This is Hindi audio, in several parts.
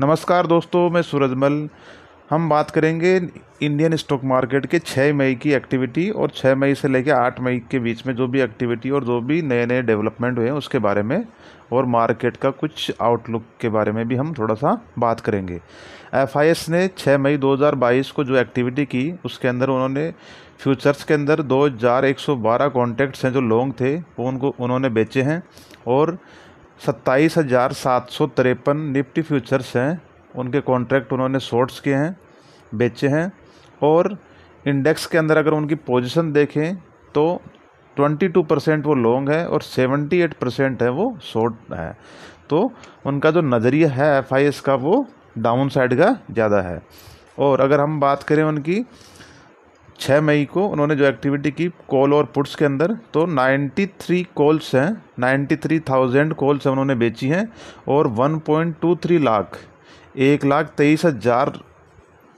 नमस्कार दोस्तों, मैं सूरजमल। हम बात करेंगे इंडियन स्टॉक मार्केट के 6 मई की एक्टिविटी और 6 मई से लेकर 8 मई के बीच में जो भी एक्टिविटी और जो भी नए नए डेवलपमेंट हुए हैं, उसके बारे में और मार्केट का कुछ आउटलुक के बारे में भी हम थोड़ा सा बात करेंगे। एफआईएस ने 6 मई 2022 को जो एक्टिविटी की, उसके अंदर उन्होंने फ्यूचर्स के अंदर 2112 कॉन्टैक्ट्स हैं जो लॉन्ग थे, वो उनको, उन्होंने बेचे हैं और सत्ताईस हज़ार सात सौ तिरपन निफ्टी फ्यूचर्स हैं। उनके कॉन्ट्रैक्ट उन्होंने शॉर्ट्स किए हैं, बेचे हैं और इंडेक्स के अंदर अगर उनकी पोजीशन देखें तो 22 परसेंट वो लॉन्ग है और 78 परसेंट है वो शॉर्ट है। तो उनका जो नज़रिया है एफआईएस का वो डाउन साइड का ज़्यादा है। और अगर हम बात करें उनकी छः मई को उन्होंने जो एक्टिविटी की कॉल और पुट्स के अंदर तो 93 कॉल्स हैं 93,000 कॉल्स उन्होंने बेची हैं और 1.23 लाख एक लाख तेईस हज़ार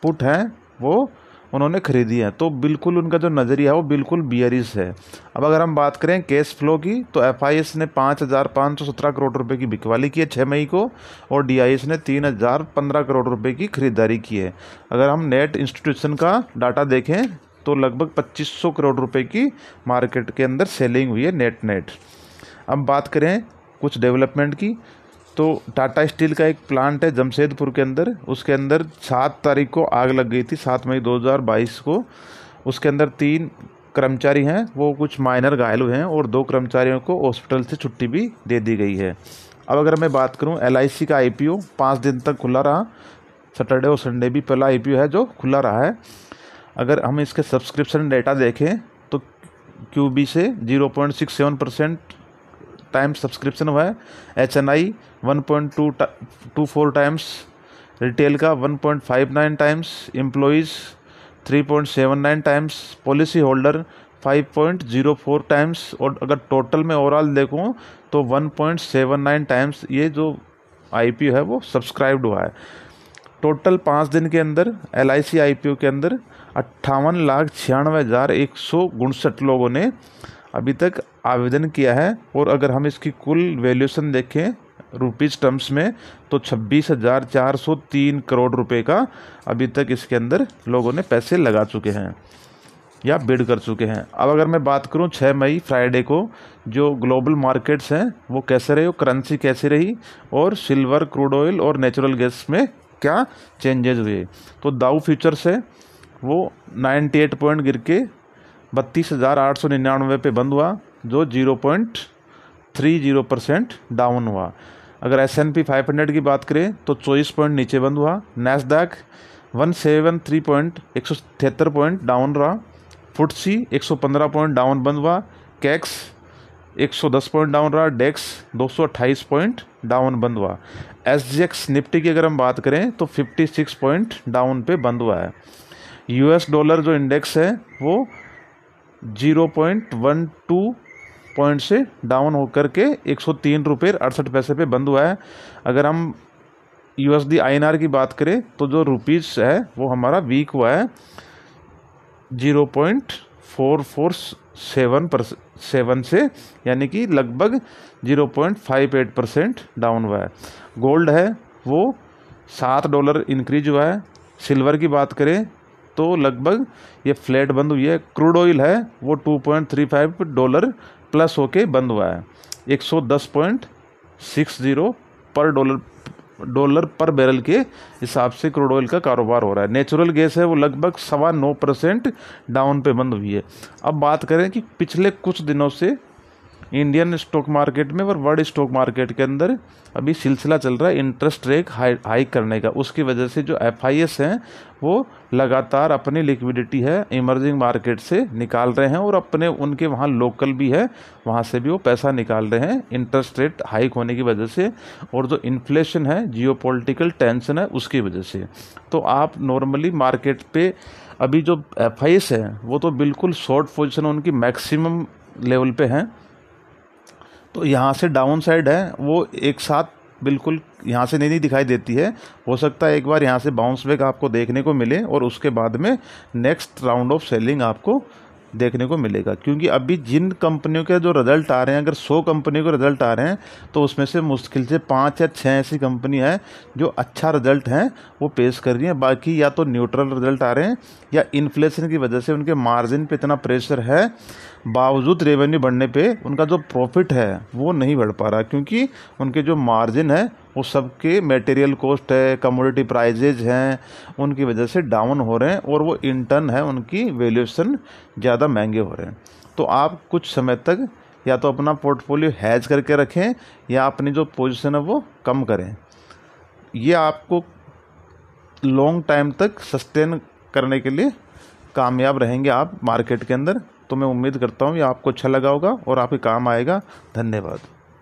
पुट हैं वो उन्होंने खरीदी है। तो बिल्कुल उनका जो नज़रिया है वो बिल्कुल बियरिस है। अब अगर हम बात करें कैश फ्लो की तो एफआईएस ने पाँच हज़ार पाँच सौ सत्रह करोड़ रुपए की बिकवाली की है छः मई को और डीआईएस ने तीन हज़ार पंद्रह करोड़ रुपए की खरीदारी की है। अगर हम नेट इंस्टीट्यूशन का डाटा देखें तो लगभग 2500 करोड़ रुपए की मार्केट के अंदर सेलिंग हुई है नेट नेट। अब बात करें कुछ डेवलपमेंट की तो टाटा स्टील का एक प्लांट है जमशेदपुर के अंदर। उसके अंदर सात तारीख को आग लग गई थी, सात मई 2022 को। उसके अंदर तीन कर्मचारी हैं, वो कुछ माइनर घायल हुए हैं और दो कर्मचारियों को हॉस्पिटल से छुट्टी भी दे दी गई है। अब अगर मैं बात करूँ एल का आई पाँच दिन तक खुला रहा। सैटरडे और संडे भी पहला IPO है जो खुला रहा है। अगर हम इसके सब्सक्रिप्शन डेटा देखें तो क्यू बी से zero point six seven percent times subscription हुआ है। H N I one point two two four times retail का one point five nine times employees three point seven nine times policy holder five point zero four times और अगर टोटल में ओवरऑल देखूँ तो one point seven nine times ये जो आई पी है वो सब्सक्राइब्ड हुआ है। टोटल पाँच दिन के अंदर L I C I P O के अंदर, अट्ठावन लाख छियानवे हज़ार एक सौ उनसठ लोगों ने अभी तक आवेदन किया है। और अगर हम इसकी कुल वैल्यूशन देखें रुपीज़ टर्म्स में तो छब्बीस हज़ार चार सौ तीन करोड़ रुपए का अभी तक इसके अंदर लोगों ने पैसे लगा चुके हैं या बिड कर चुके हैं। अब अगर मैं बात करूँ छः मई फ्राइडे को, जो ग्लोबल मार्केट्स हैं, वो कैसे रहे करेंसी कैसी रही, और सिल्वर क्रूड ऑयल और नेचुरल गैस में क्या चेंजेस हुए। तो दाऊ फ्यूचर्स है वो 98 पॉइंट गिर के बत्तीस हज़ार आठ सौ निन्यानवे पे बंद हुआ, जो zero point three zero percent down हुआ। अगर S and P five hundred की बात करें तो चौबीस पॉइंट नीचे बंद हुआ। Nasdaq one seven three point एक सौ तिहत्तर पॉइंट डाउन रहा। फुटसी एक सौ पंद्रह पॉइंट डाउन बंद हुआ। कैक्स 110 पॉइंट डाउन रहा, डेक्स 228 पॉइंट डाउन बंद हुआ। एस जी एक्स निफ्टी की अगर हम बात करें तो 56 पॉइंट डाउन पे बंद हुआ है। यूएस डॉलर जो इंडेक्स है, वो zero point one two point से डाउन होकर के एक सौ तीन रुपये अड़सठ पैसे पे बंद हुआ है। अगर हम U S D I N R की बात करें तो जो रुपीज़ है, वो हमारा वीक हुआ है। Zero point four four seven पर, सेवन से, यानी कि लगभग zero point five eight percent down हुआ है। गोल्ड है, वो सात डॉलर इंक्रीज हुआ है। सिल्वर की बात करें तो लगभग ये फ्लैट बंद हुई है। क्रूड ऑयल है, वो two point three five dollar plus होके बंद हुआ है। एक सौ दस पॉइंट सिक्स ज़ीरो पर डॉलर डॉलर पर बैरल के हिसाब से क्रूड ऑयल का कारोबार हो रहा है। नेचुरल गैस है, वो लगभग सवा नौ परसेंट डाउन पे बंद हुई है। अब बात करें कि पिछले कुछ दिनों से इंडियन स्टॉक मार्केट में और वर्ल्ड स्टॉक मार्केट के अंदर अभी सिलसिला चल रहा है इंटरेस्ट रेट हाई हाइक करने का। उसकी वजह से जो एफ़ आई एस हैं, वो लगातार अपनी लिक्विडिटी है इमर्जिंग मार्केट से निकाल रहे हैं और अपने उनके वहाँ लोकल भी है, वहाँ से भी वो पैसा निकाल रहे हैं। इंटरेस्ट रेट हाइक होने की वजह से और जो इन्फ्लेशन है जियो टेंशन है, उसकी वजह से। तो आप नॉर्मली मार्केट पे अभी जो एफ़ है, वो तो बिल्कुल शॉर्ट पोजिशन उनकी मैक्सिमम लेवल पे हैं। तो यहाँ से डाउन साइड है वो एक साथ बिल्कुल यहाँ से नहीं, नहीं दिखाई देती है। हो सकता है एक बार यहाँ से बाउंस बैक आपको देखने को मिले और उसके बाद में नेक्स्ट राउंड ऑफ़ सेलिंग आपको देखने को मिलेगा। क्योंकि अभी जिन कंपनियों के जो रिज़ल्ट आ रहे हैं, अगर सौ कंपनियों के रिज़ल्ट आ रहे हैं तो उसमें से मुश्किल से पाँच या छः ऐसी कंपनी है जो अच्छा रिज़ल्ट हैं, वो पेश कर रही हैं। बाकी या तो न्यूट्रल रिज़ल्ट आ रहे हैं, या इन्फ्लेशन की वजह से उनके मार्जिन पे इतना प्रेशर है, बावजूद रेवेन्यू बढ़ने पर उनका जो प्रॉफिट है, वो नहीं बढ़ पा रहा। क्योंकि उनके जो मार्जिन है वो सबके मटेरियल कॉस्ट है कमोडिटी प्राइजेज हैं, उनकी वजह से डाउन हो रहे हैं और वो इंटर्न है, उनकी वैल्यूएशन ज़्यादा महँगे हो रहे हैं। तो आप कुछ समय तक या तो अपना पोर्टफोलियो हैज़ करके रखें या अपनी जो पोजीशन है वो कम करें। ये आपको लॉन्ग टाइम तक सस्टेन करने के लिए कामयाब रहेंगे आप मार्केट के अंदर। तो मैं उम्मीद करता हूँ ये आपको अच्छा लगा होगा और आपके काम आएगा। धन्यवाद।